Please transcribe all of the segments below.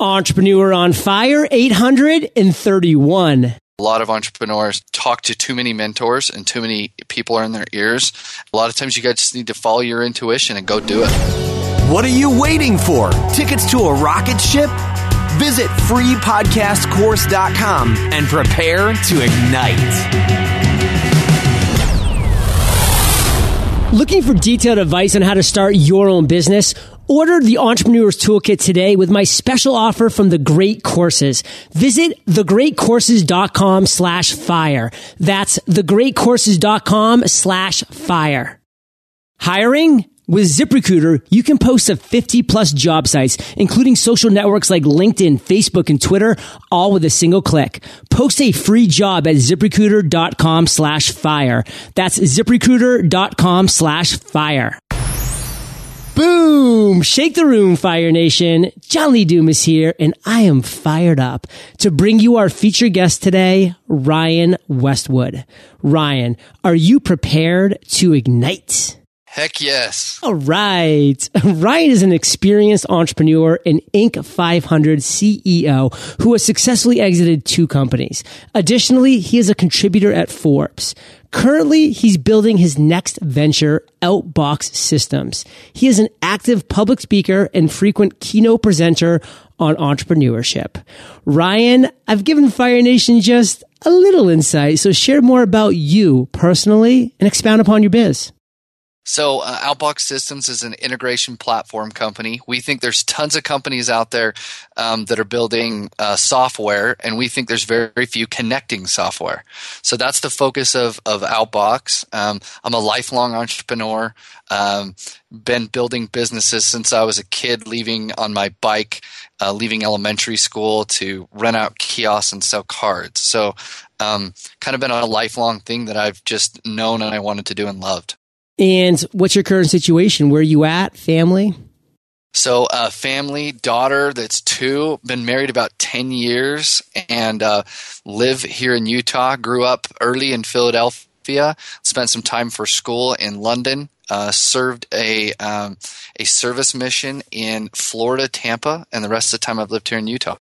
Entrepreneur on Fire 831. A lot of entrepreneurs talk to too many mentors and too many people are in their ears. A lot of times you guys just need to follow your intuition and go do it. What are you waiting for? Tickets to a rocket ship? Visit freepodcastcourse.com and prepare to ignite. Looking for detailed advice on how to start your own business? Order the Entrepreneur's Toolkit today with my special offer from The Great Courses. Visit thegreatcourses.com slash fire. That's thegreatcourses.com slash fire. Hiring? With ZipRecruiter, you can post to 50 plus job sites, including social networks like LinkedIn, Facebook, and Twitter, all with a single click. Post a free job at ziprecruiter.com slash fire. That's ziprecruiter.com slash fire. Boom! Shake the room, Fire Nation. John Lee is here, and I am fired up to bring you our featured guest today, Ryan Westwood. Ryan, are you prepared to ignite? Heck yes. All right. Ryan is an experienced entrepreneur and Inc. 500 CEO who has successfully exited two companies. Additionally, he is a contributor at Forbes. Currently, he's building his next venture, Outbox Systems. He is an active public speaker and frequent keynote presenter on entrepreneurship. Ryan, I've given Fire Nation just a little insight, so share more about you personally and expound upon your biz. So, uh, Outbox Systems is an integration platform company. We think there's tons of companies out there um, that are building uh, software, and we think there's very, very, few connecting software. So that's the focus of of Outbox. Um, I'm a lifelong entrepreneur. Um, been building businesses since I was a kid, leaving on my bike, uh, leaving elementary school to rent out kiosks and sell cards. So, um, kind of been a lifelong thing that I've just known and I wanted to do and loved. And what's your current situation? Where are you at? Family? So, uh, family, daughter that's two, been married about 10 years and uh, live here in Utah. Grew up early in Philadelphia, spent some time for school in London, uh, served a, um, a service mission in Florida, Tampa, and the rest of the time I've lived here in Utah.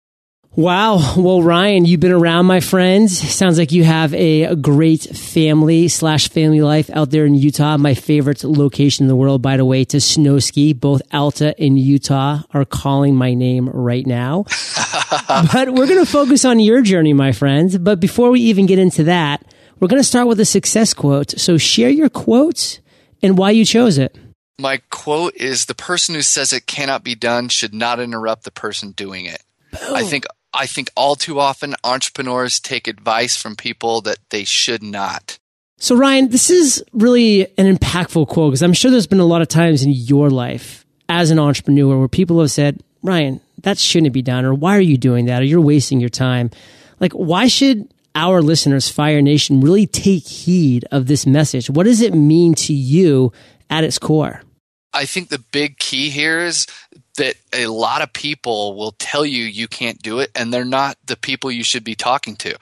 Wow. Well, Ryan, you've been around, my friends. Sounds like you have a great family slash family life out there in Utah. My favorite location in the world, by the way, to snow ski. Both Alta and Utah are calling my name right now. but we're going to focus on your journey, my friends. But before we even get into that, we're going to start with a success quote. So share your quote and why you chose it. My quote is the person who says it cannot be done should not interrupt the person doing it. Boom. I think I think all too often entrepreneurs take advice from people that they should not. So, Ryan, this is really an impactful quote because I'm sure there's been a lot of times in your life as an entrepreneur where people have said, Ryan, that shouldn't be done, or why are you doing that, or you're wasting your time. Like, why should our listeners, Fire Nation, really take heed of this message? What does it mean to you at its core? I think the big key here is that a lot of people will tell you you can't do it, and they're not the people you should be talking to.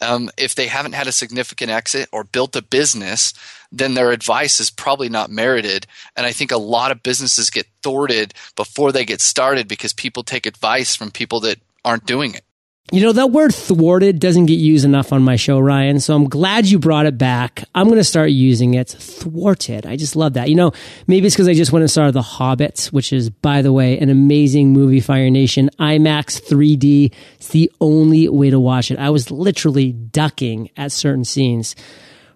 Um, if they haven't had a significant exit or built a business, then their advice is probably not merited. And I think a lot of businesses get thwarted before they get started because people take advice from people that aren't doing it. You know, that word thwarted doesn't get used enough on my show, Ryan. So I'm glad you brought it back. I'm going to start using it. Thwarted. I just love that. You know, maybe it's because I just went and saw The Hobbit, which is, by the way, an amazing movie, Fire Nation. IMAX 3D. It's the only way to watch it. I was literally ducking at certain scenes.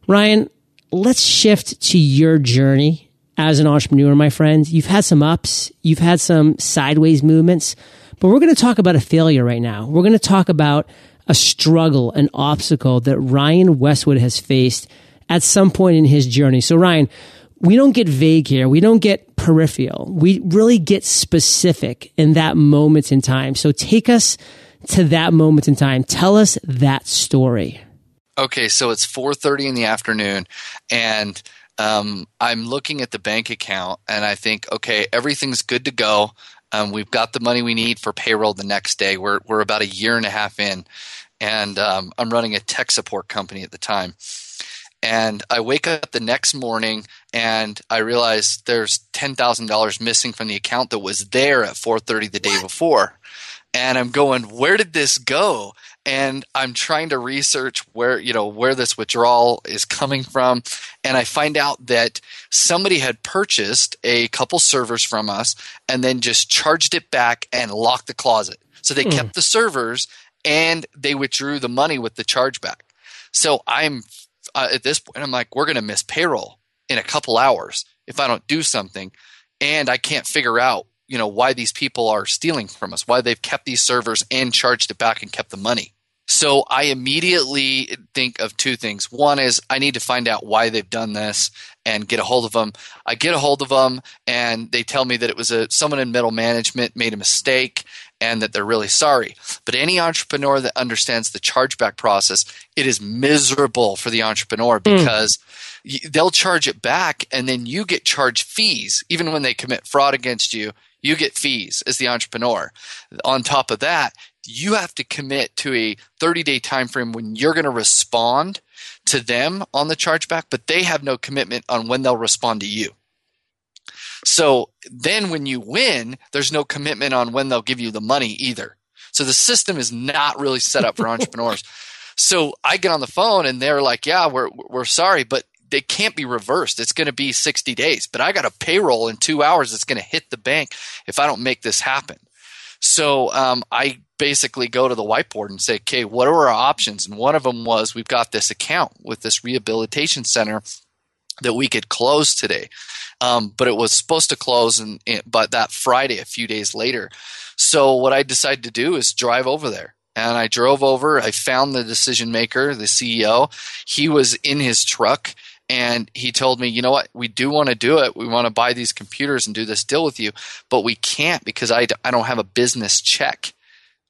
Ryan, let's shift to your journey as an entrepreneur, my friend. You've had some ups. You've had some sideways movements. But we're going to talk about a failure right now. We're going to talk about a struggle, an obstacle that Ryan Westwood has faced at some point in his journey. So, Ryan, we don't get vague here. We don't get peripheral. We really get specific in that moment in time. So, take us to that moment in time. Tell us that story. Okay, so it's 4:30 in the afternoon and um, I'm looking at the bank account and I think, okay, everything's good to go. Um, we've got the money we need for payroll the next day. We're we're about a year and a half in, and um, I'm running a tech support company at the time. And I wake up the next morning and I realize there's ten thousand dollars missing from the account that was there at 4:30 the day before. And I'm going, where did this go? And I'm trying to research where, you know, where this withdrawal is coming from. And I find out that somebody had purchased a couple servers from us and then just charged it back and locked the closet. So they mm. kept the servers and they withdrew the money with the chargeback. So I'm uh, at this point, I'm like, we're going to miss payroll in a couple hours if I don't do something. And I can't figure out you know why these people are stealing from us, why they've kept these servers and charged it back and kept the money. So I immediately think of two things. One is I need to find out why they've done this and get a hold of them. I get a hold of them and they tell me that it was a someone in middle management made a mistake and that they're really sorry. But any entrepreneur that understands the chargeback process, it is miserable for the entrepreneur hmm. because mm. they'll charge it back and then you get charged fees even when they commit fraud against you you get fees as the entrepreneur. On top of that, you have to commit to a 30 day time frame when you're going to respond to them on the chargeback, but they have no commitment on when they'll respond to you. So then when you win, there's no commitment on when they'll give you the money either. So the system is not really set up for entrepreneurs. So I get on the phone and they're like, "Yeah, we're we're sorry, but they can't be reversed. It's going to be 60 days, but I got a payroll in two hours that's going to hit the bank if I don't make this happen. So um, I basically go to the whiteboard and say, okay, what are our options? And one of them was we've got this account with this rehabilitation center that we could close today. Um, but it was supposed to close in, in, but that Friday, a few days later. So what I decided to do is drive over there and I drove over. I found the decision maker, the CEO. He was in his truck and he told me, you know what, we do want to do it. We want to buy these computers and do this deal with you, but we can't because I, I don't have a business check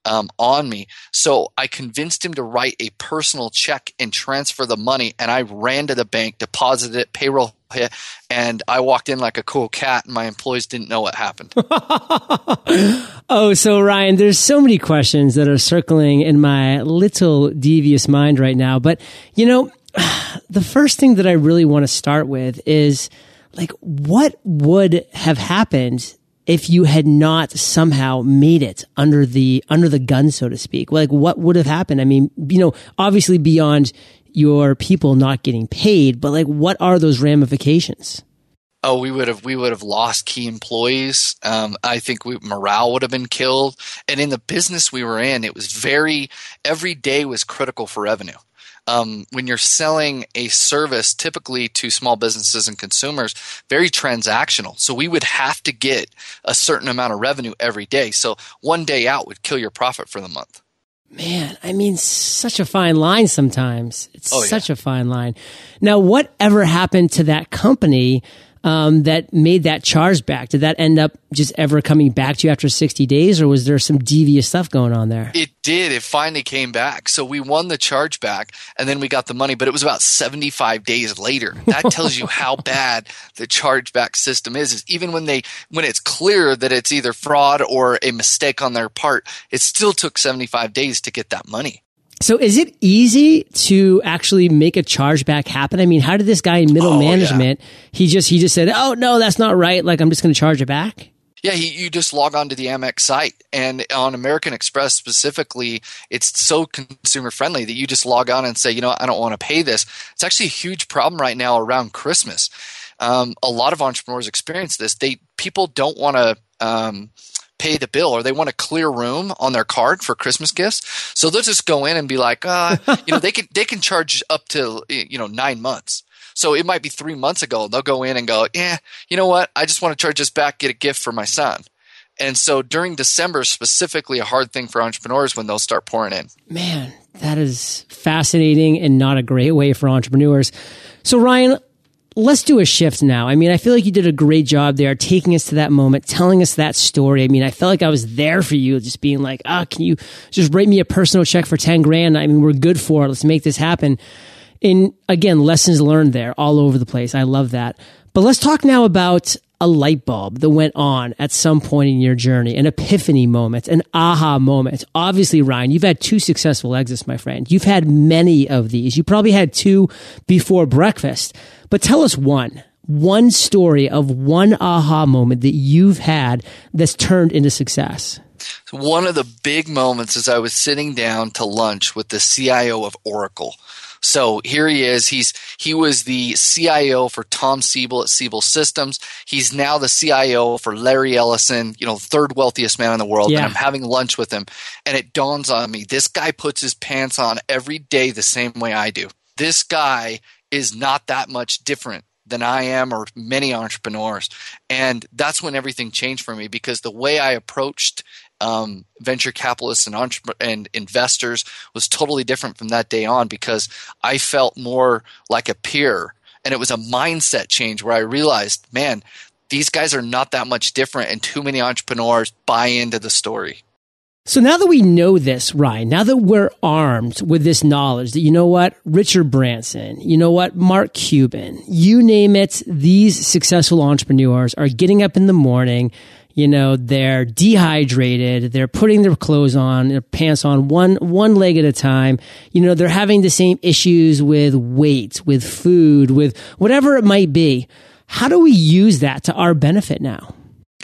um, on me. So I convinced him to write a personal check and transfer the money. And I ran to the bank, deposited it, payroll hit, and I walked in like a cool cat, and my employees didn't know what happened. oh, so Ryan, there's so many questions that are circling in my little devious mind right now. But, you know, the first thing that I really want to start with is like, what would have happened if you had not somehow made it under the, under the gun, so to speak? Like, what would have happened? I mean, you know, obviously beyond your people not getting paid, but like, what are those ramifications? Oh, we would have we would have lost key employees. Um, I think we, morale would have been killed. And in the business we were in, it was very every day was critical for revenue um, when you're selling a service typically to small businesses and consumers, very transactional. So we would have to get a certain amount of revenue every day. So one day out would kill your profit for the month. Man, I mean, such a fine line sometimes. It's oh, yeah. such a fine line. Now, whatever happened to that company um, that made that charge back? Did that end up just ever coming back to you after 60 days, or was there some devious stuff going on there? It did. It finally came back. So we won the charge back, and then we got the money, but it was about 75 days later. That tells you how bad the chargeback system is. Is even when they when it's clear that it's either fraud or a mistake on their part, it still took 75 days to get that money. So is it easy to actually make a chargeback happen? I mean, how did this guy in middle oh, management, yeah. he just, he just said, Oh, no, that's not right. Like, I'm just going to charge it back. Yeah, he, you just log on to the Amex site, and on American Express specifically, it's so consumer friendly that you just log on and say, you know, I don't want to pay this. It's actually a huge problem right now around Christmas. Um, a lot of entrepreneurs experience this. They people don't want to um, pay the bill or they want a clear room on their card for Christmas gifts. So they'll just go in and be like, uh, you know, they can they can charge up to you know nine months. So it might be three months ago. They'll go in and go, yeah, you know what? I just want to charge this back, get a gift for my son. And so during December, specifically a hard thing for entrepreneurs when they'll start pouring in. Man, that is fascinating and not a great way for entrepreneurs. So Ryan, let's do a shift now. I mean, I feel like you did a great job there, taking us to that moment, telling us that story. I mean, I felt like I was there for you, just being like, ah, oh, can you just write me a personal check for 10 grand? I mean, we're good for it. Let's make this happen. And again, lessons learned there all over the place. I love that. But let's talk now about a light bulb that went on at some point in your journey, an epiphany moment, an aha moment. Obviously, Ryan, you've had two successful exits, my friend. You've had many of these. You probably had two before breakfast, but tell us one, one story of one aha moment that you've had that's turned into success. One of the big moments is I was sitting down to lunch with the CIO of Oracle. So here he is. He's he was the CIO for Tom Siebel at Siebel Systems. He's now the CIO for Larry Ellison, you know, third wealthiest man in the world. Yeah. And I'm having lunch with him, and it dawns on me: this guy puts his pants on every day the same way I do. This guy is not that much different than I am or many entrepreneurs. And that's when everything changed for me because the way I approached um, venture capitalists and, entre- and investors was totally different from that day on because I felt more like a peer. And it was a mindset change where I realized, man, these guys are not that much different, and too many entrepreneurs buy into the story. So now that we know this, Ryan, now that we're armed with this knowledge that, you know what, Richard Branson, you know what, Mark Cuban, you name it, these successful entrepreneurs are getting up in the morning, you know, they're dehydrated, they're putting their clothes on, their pants on one, one leg at a time. You know, they're having the same issues with weight, with food, with whatever it might be. How do we use that to our benefit now?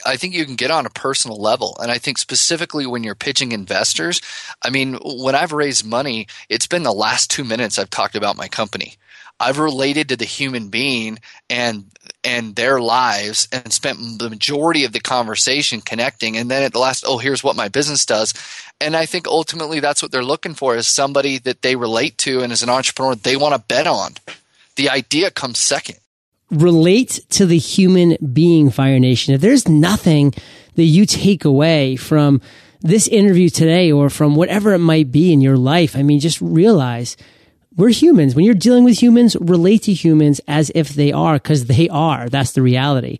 I think you can get on a personal level. And I think specifically when you're pitching investors, I mean, when I've raised money, it's been the last two minutes I've talked about my company. I've related to the human being and and their lives and spent the majority of the conversation connecting and then at the last oh here's what my business does and i think ultimately that's what they're looking for is somebody that they relate to and as an entrepreneur they want to bet on the idea comes second relate to the human being, Fire Nation. If there's nothing that you take away from this interview today or from whatever it might be in your life, I mean, just realize we're humans. When you're dealing with humans, relate to humans as if they are, because they are. That's the reality.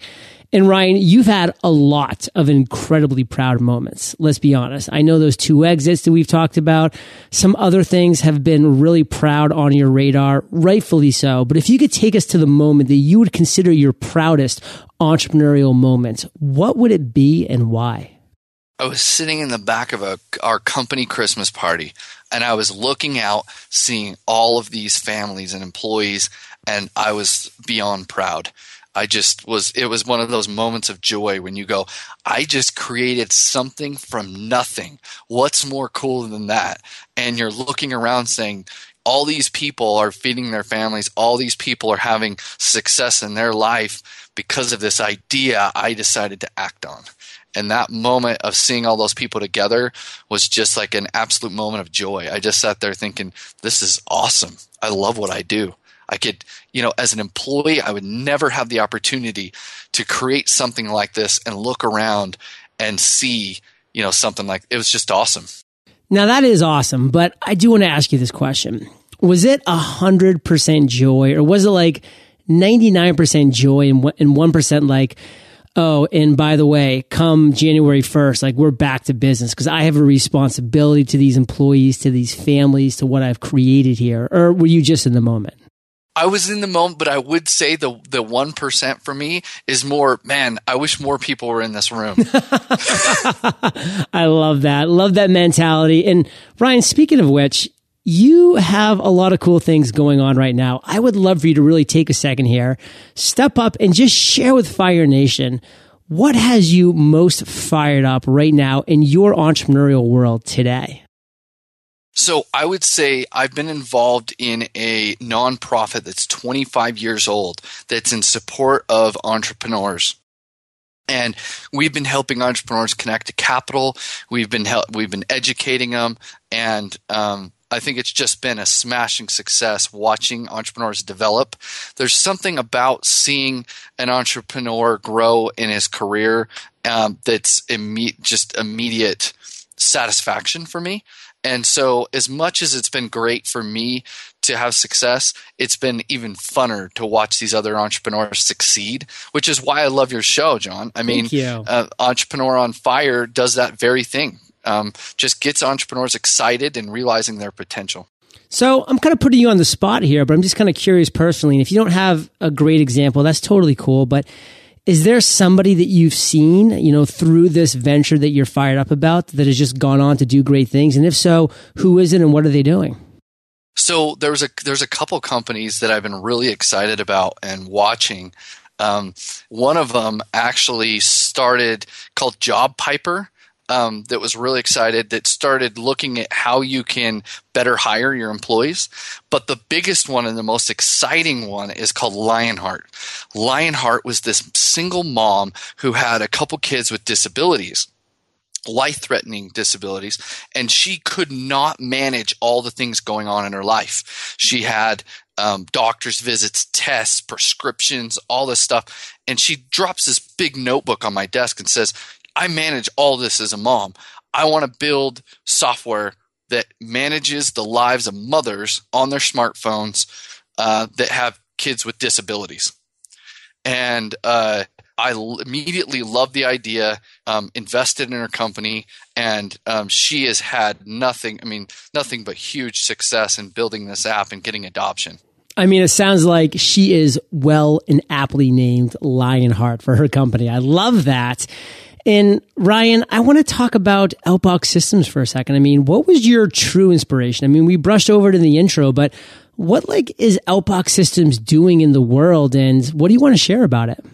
And Ryan, you've had a lot of incredibly proud moments. Let's be honest. I know those two exits that we've talked about. Some other things have been really proud on your radar, rightfully so. But if you could take us to the moment that you would consider your proudest entrepreneurial moment, what would it be and why? I was sitting in the back of a, our company Christmas party and I was looking out, seeing all of these families and employees, and I was beyond proud. I just was, it was one of those moments of joy when you go, I just created something from nothing. What's more cool than that? And you're looking around saying, all these people are feeding their families. All these people are having success in their life because of this idea I decided to act on. And that moment of seeing all those people together was just like an absolute moment of joy. I just sat there thinking, this is awesome. I love what I do. I could, you know, as an employee, I would never have the opportunity to create something like this and look around and see, you know, something like it was just awesome. Now that is awesome, but I do want to ask you this question. Was it a hundred percent joy or was it like 99% joy and 1% like, oh, and by the way, come January 1st, like we're back to business because I have a responsibility to these employees, to these families, to what I've created here? Or were you just in the moment? I was in the moment, but I would say the the one percent for me is more. Man, I wish more people were in this room. I love that. Love that mentality. And Ryan, speaking of which, you have a lot of cool things going on right now. I would love for you to really take a second here, step up, and just share with Fire Nation what has you most fired up right now in your entrepreneurial world today. So I would say I've been involved in a nonprofit that's 25 years old that's in support of entrepreneurs. And we've been helping entrepreneurs connect to capital. We've been we've been educating them, and um, I think it's just been a smashing success watching entrepreneurs develop. There's something about seeing an entrepreneur grow in his career um, that's imme- just immediate satisfaction for me. And so, as much as it's been great for me to have success, it's been even funner to watch these other entrepreneurs succeed, which is why I love your show, John. I mean, uh, Entrepreneur on Fire does that very thing, um, just gets entrepreneurs excited and realizing their potential. So I'm kind of putting you on the spot here, but I'm just kind of curious personally. And if you don't have a great example, that's totally cool. But is there somebody that you've seen, you know, through this venture that you're fired up about that has just gone on to do great things? And if so, who is it and what are they doing? So there's a there's a couple companies that I've been really excited about and watching. Um, one of them actually started called Job Piper. Um, that was really excited that started looking at how you can better hire your employees. But the biggest one and the most exciting one is called Lionheart. Lionheart was this single mom who had a couple kids with disabilities life threatening disabilities, and she could not manage all the things going on in her life. She had um, doctor's visits, tests, prescriptions, all this stuff. And she drops this big notebook on my desk and says, I manage all this as a mom. I want to build software that manages the lives of mothers on their smartphones uh, that have kids with disabilities. And uh, I l- immediately loved the idea, um, invested in her company, and um, she has had nothing, I mean, nothing but huge success in building this app and getting adoption. I mean, it sounds like she is well and aptly named Lionheart for her company. I love that. And Ryan, I want to talk about Outbox Systems for a second. I mean, what was your true inspiration? I mean, we brushed over it in the intro, but what like is Outbox Systems doing in the world and what do you want to share about it?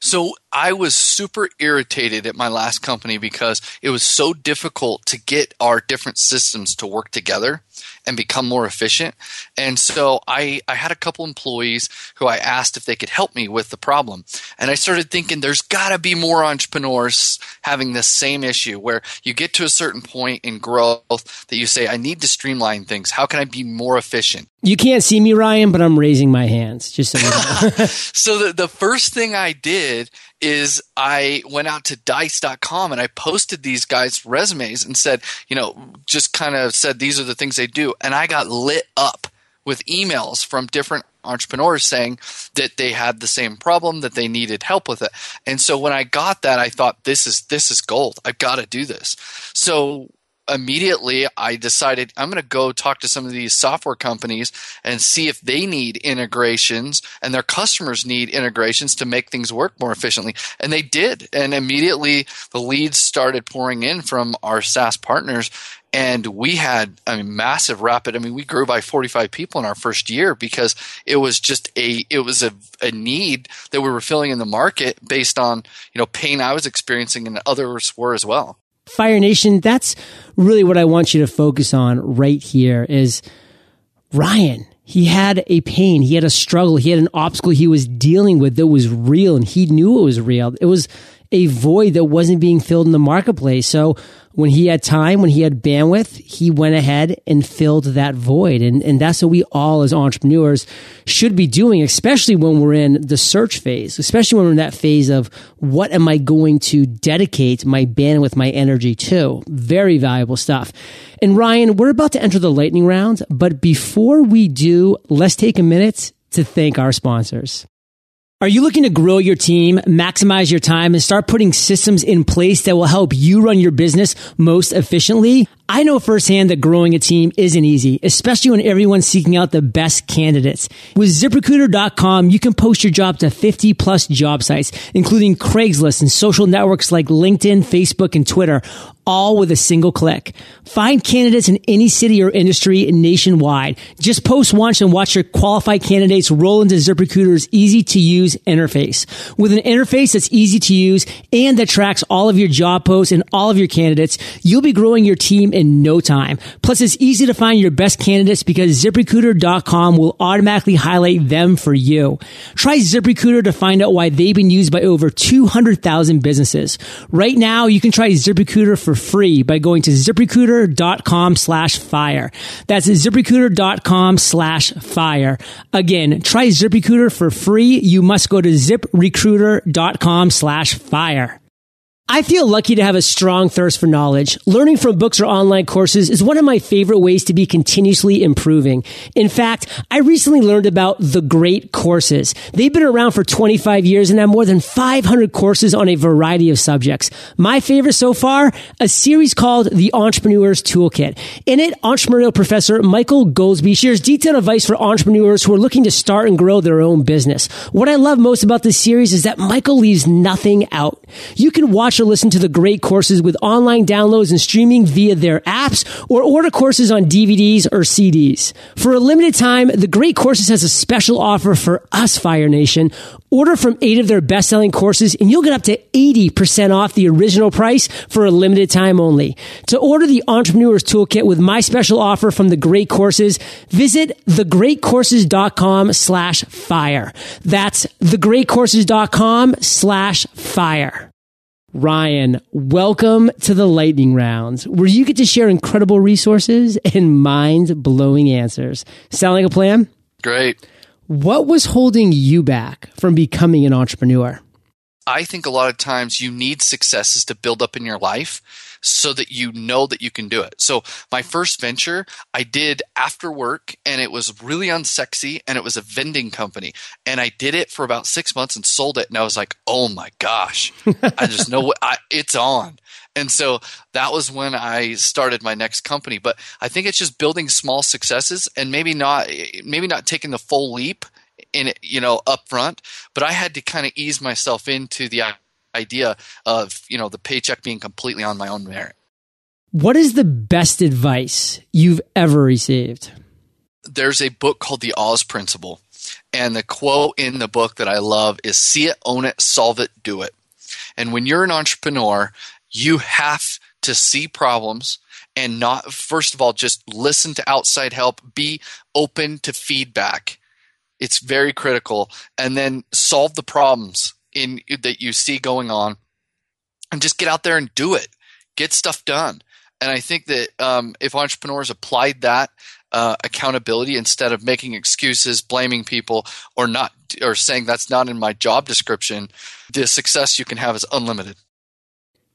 So I was super irritated at my last company because it was so difficult to get our different systems to work together and become more efficient. And so I, I had a couple employees who I asked if they could help me with the problem. And I started thinking there's got to be more entrepreneurs having this same issue where you get to a certain point in growth that you say, I need to streamline things. How can I be more efficient? You can't see me, Ryan, but I'm raising my hands just so you know. so the, the first thing I did is I went out to dice.com and I posted these guys' resumes and said, you know, just kind of said these are the things they do. And I got lit up with emails from different entrepreneurs saying that they had the same problem that they needed help with it. And so when i got that i thought this is this is gold. I've got to do this. So immediately I decided I'm going to go talk to some of these software companies and see if they need integrations and their customers need integrations to make things work more efficiently. And they did. And immediately the leads started pouring in from our SaaS partners. And we had a massive rapid. I mean, we grew by 45 people in our first year because it was just a, it was a, a need that we were filling in the market based on, you know, pain I was experiencing and others were as well. Fire Nation, that's really what I want you to focus on right here is Ryan. He had a pain. He had a struggle. He had an obstacle he was dealing with that was real and he knew it was real. It was a void that wasn't being filled in the marketplace. So when he had time, when he had bandwidth, he went ahead and filled that void. And, and that's what we all as entrepreneurs should be doing, especially when we're in the search phase, especially when we're in that phase of what am I going to dedicate my bandwidth, my energy to? Very valuable stuff. And Ryan, we're about to enter the lightning round, but before we do, let's take a minute to thank our sponsors. Are you looking to grow your team, maximize your time, and start putting systems in place that will help you run your business most efficiently? I know firsthand that growing a team isn't easy, especially when everyone's seeking out the best candidates. With ziprecruiter.com, you can post your job to 50 plus job sites, including Craigslist and social networks like LinkedIn, Facebook, and Twitter, all with a single click. Find candidates in any city or industry nationwide. Just post once and watch your qualified candidates roll into ZipRecruiter's easy to use interface. With an interface that's easy to use and that tracks all of your job posts and all of your candidates, you'll be growing your team in no time. Plus, it's easy to find your best candidates because ZipRecruiter.com will automatically highlight them for you. Try ZipRecruiter to find out why they've been used by over 200,000 businesses. Right now, you can try ZipRecruiter for free by going to ziprecruiter.com slash fire. That's ziprecruiter.com slash fire. Again, try ZipRecruiter for free. You must go to ziprecruiter.com slash fire. I feel lucky to have a strong thirst for knowledge. Learning from books or online courses is one of my favorite ways to be continuously improving. In fact, I recently learned about the great courses. They've been around for 25 years and have more than 500 courses on a variety of subjects. My favorite so far, a series called The Entrepreneur's Toolkit. In it, entrepreneurial professor Michael Goldsby shares detailed advice for entrepreneurs who are looking to start and grow their own business. What I love most about this series is that Michael leaves nothing out. You can watch listen to the great courses with online downloads and streaming via their apps or order courses on DVDs or CDs. For a limited time, the great courses has a special offer for us, Fire Nation. Order from eight of their best selling courses and you'll get up to 80% off the original price for a limited time only. To order the Entrepreneur's Toolkit with my special offer from the great courses, visit thegreatcourses.com slash fire. That's thegreatcourses.com slash fire. Ryan, welcome to the lightning rounds where you get to share incredible resources and mind blowing answers. Sound like a plan? Great. What was holding you back from becoming an entrepreneur? I think a lot of times you need successes to build up in your life so that you know that you can do it. So my first venture I did after work and it was really unsexy and it was a vending company. And I did it for about six months and sold it. And I was like, oh my gosh, I just know what I, it's on. And so that was when I started my next company. But I think it's just building small successes and maybe not maybe not taking the full leap in it, you know, up front. But I had to kind of ease myself into the idea of, you know, the paycheck being completely on my own merit. What is the best advice you've ever received? There's a book called The Oz Principle. And the quote in the book that I love is see it, own it, solve it, do it. And when you're an entrepreneur, you have to see problems and not first of all just listen to outside help be open to feedback it's very critical and then solve the problems in that you see going on and just get out there and do it. Get stuff done. And i think that um, if entrepreneurs applied that uh, accountability instead of making excuses blaming people or not or saying that's not in my job description the success you can have is unlimited.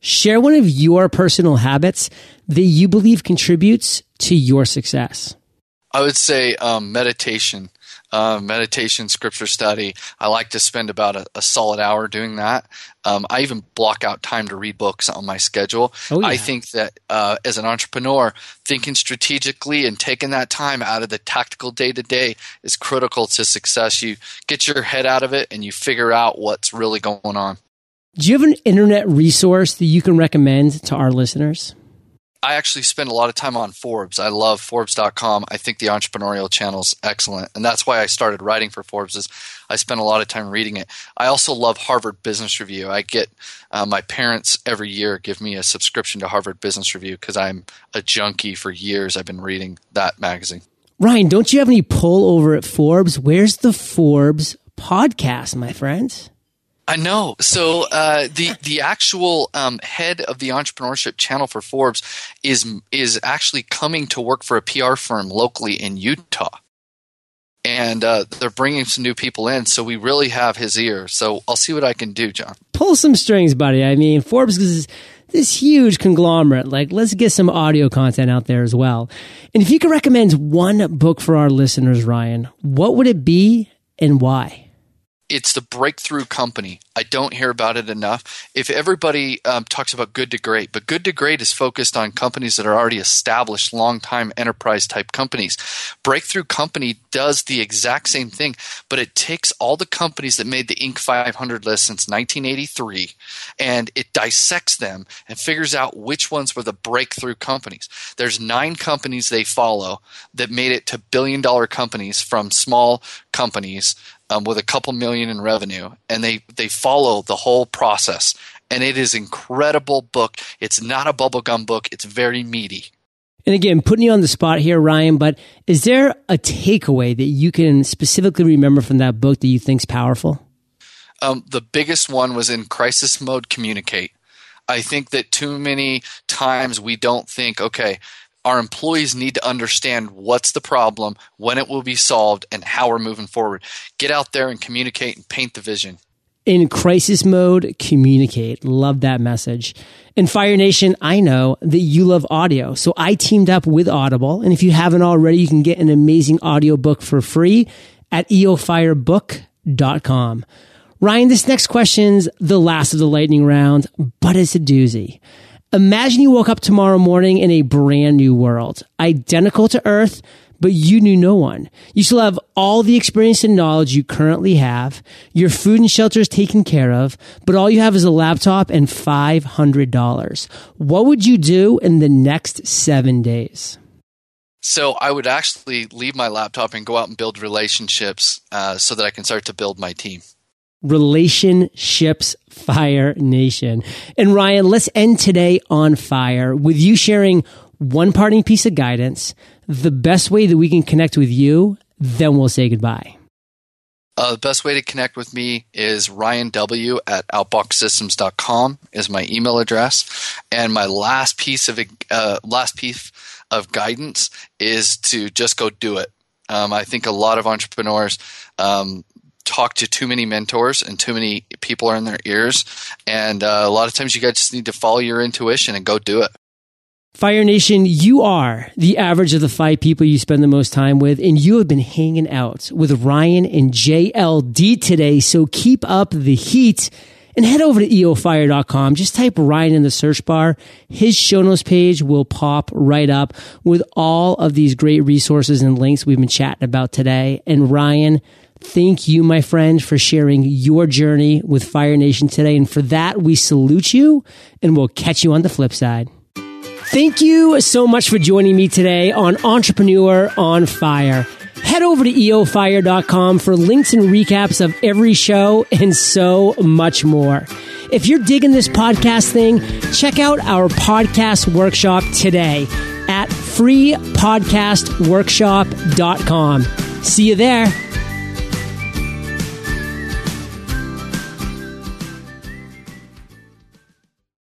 Share one of your personal habits that you believe contributes to your success. I would say um, meditation, uh, meditation, scripture study. I like to spend about a, a solid hour doing that. Um, I even block out time to read books on my schedule. Oh, yeah. I think that uh, as an entrepreneur, thinking strategically and taking that time out of the tactical day to day is critical to success. You get your head out of it and you figure out what's really going on. Do you have an internet resource that you can recommend to our listeners? I actually spend a lot of time on Forbes. I love Forbes.com. I think the entrepreneurial channel is excellent, and that's why I started writing for Forbes. Is I spend a lot of time reading it. I also love Harvard Business Review. I get uh, my parents every year give me a subscription to Harvard Business Review because I'm a junkie for years. I've been reading that magazine. Ryan, don't you have any pull over at Forbes? Where's the Forbes podcast, my friends? I know. So uh, the the actual um, head of the entrepreneurship channel for Forbes is is actually coming to work for a PR firm locally in Utah, and uh, they're bringing some new people in. So we really have his ear. So I'll see what I can do, John. Pull some strings, buddy. I mean, Forbes is this huge conglomerate. Like, let's get some audio content out there as well. And if you could recommend one book for our listeners, Ryan, what would it be and why? It's the breakthrough company. I don't hear about it enough. If everybody um, talks about good to great, but good to great is focused on companies that are already established, long time enterprise type companies. Breakthrough company does the exact same thing, but it takes all the companies that made the Inc. 500 list since 1983 and it dissects them and figures out which ones were the breakthrough companies. There's nine companies they follow that made it to billion dollar companies from small companies um, with a couple million in revenue, and they they follow the whole process. And it is incredible book. It's not a bubblegum book. It's very meaty. And again, putting you on the spot here, Ryan, but is there a takeaway that you can specifically remember from that book that you think is powerful? Um, the biggest one was in crisis mode communicate. I think that too many times we don't think, okay, our employees need to understand what's the problem, when it will be solved, and how we're moving forward. Get out there and communicate and paint the vision. In crisis mode, communicate. Love that message. In Fire Nation, I know that you love audio. So I teamed up with Audible. And if you haven't already, you can get an amazing audiobook for free at eofirebook.com. Ryan, this next question's the last of the lightning round, but it's a doozy. Imagine you woke up tomorrow morning in a brand new world, identical to Earth, but you knew no one. You still have all the experience and knowledge you currently have. Your food and shelter is taken care of, but all you have is a laptop and $500. What would you do in the next seven days? So I would actually leave my laptop and go out and build relationships uh, so that I can start to build my team. Relationships Fire Nation. And Ryan, let's end today on fire with you sharing one parting piece of guidance, the best way that we can connect with you, then we'll say goodbye. Uh, the best way to connect with me is ryanw at outboxsystems.com is my email address. And my last piece of uh, last piece of guidance is to just go do it. Um, I think a lot of entrepreneurs um, talk to too many mentors and too many people are in their ears. And uh, a lot of times you guys just need to follow your intuition and go do it. Fire Nation, you are the average of the five people you spend the most time with, and you have been hanging out with Ryan and JLD today. So keep up the heat and head over to eofire.com. Just type Ryan in the search bar. His show notes page will pop right up with all of these great resources and links we've been chatting about today. And Ryan, Thank you, my friend, for sharing your journey with Fire Nation today. And for that, we salute you and we'll catch you on the flip side. Thank you so much for joining me today on Entrepreneur on Fire. Head over to eofire.com for links and recaps of every show and so much more. If you're digging this podcast thing, check out our podcast workshop today at freepodcastworkshop.com. See you there.